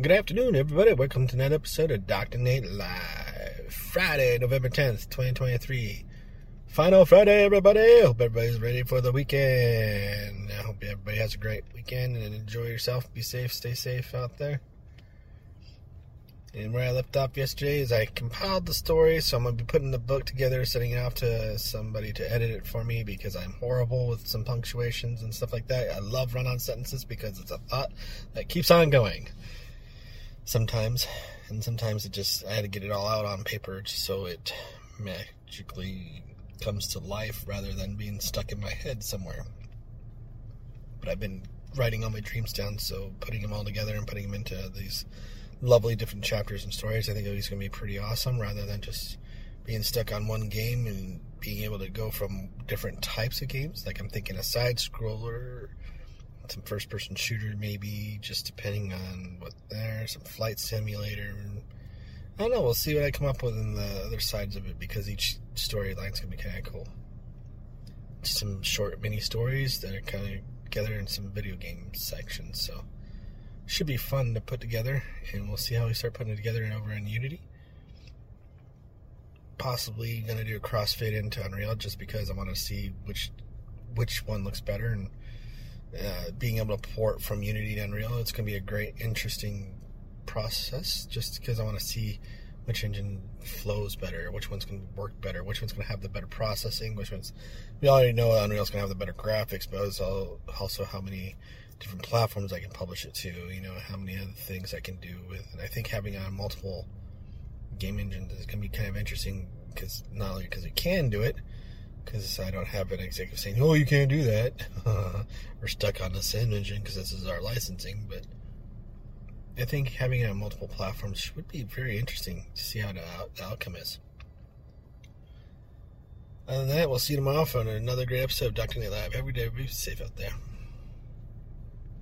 Good afternoon, everybody. Welcome to another episode of Dr. Nate Live. Friday, November 10th, 2023. Final Friday, everybody. Hope everybody's ready for the weekend. I hope everybody has a great weekend and enjoy yourself. Be safe, stay safe out there. And where I left off yesterday is I compiled the story, so I'm going to be putting the book together, sending it off to somebody to edit it for me because I'm horrible with some punctuations and stuff like that. I love run on sentences because it's a thought that keeps on going sometimes, and sometimes it just I had to get it all out on paper just so it magically comes to life rather than being stuck in my head somewhere. But I've been writing all my dreams down, so putting them all together and putting them into these lovely different chapters and stories, I think it's going to be pretty awesome rather than just being stuck on one game and being able to go from different types of games. Like I'm thinking a side scroller some first person shooter, maybe, just depending on what there, some flight simulator. I don't know, we'll see what I come up with in the other sides of it because each storyline's gonna be kind of cool. Some short mini stories that are kind of together in some video game sections, so should be fun to put together, and we'll see how we start putting it together over in Unity. Possibly gonna do a crossfade into Unreal just because I want to see which which one looks better and uh, being able to port from Unity to Unreal. It's going to be a great, interesting process just because I want to see which engine flows better, which one's going to work better, which one's going to have the better processing, which one's. We already know Unreal's going to have the better graphics, but also, how many different platforms I can publish it to, you know, how many other things I can do with. And I think having on multiple game engines is going to be kind of interesting because not only because it can do it, because I don't have an executive saying, "Oh, you can't do that." We're stuck on the same engine because this is our licensing. But I think having it on multiple platforms would be very interesting to see how the, the outcome is. Other than that, we'll see you tomorrow for another great episode of Dr. Nate Live. Every day, be safe out there.